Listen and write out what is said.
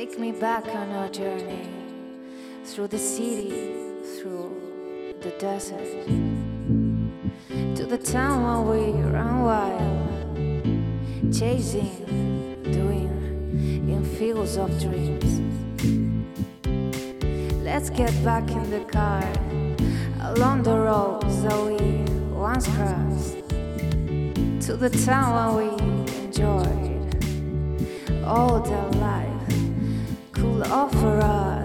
Take me back on our journey through the city, through the desert, to the town where we ran wild, chasing, doing in fields of dreams. Let's get back in the car along the roads that we once crossed to the town where we enjoyed all the life offer us.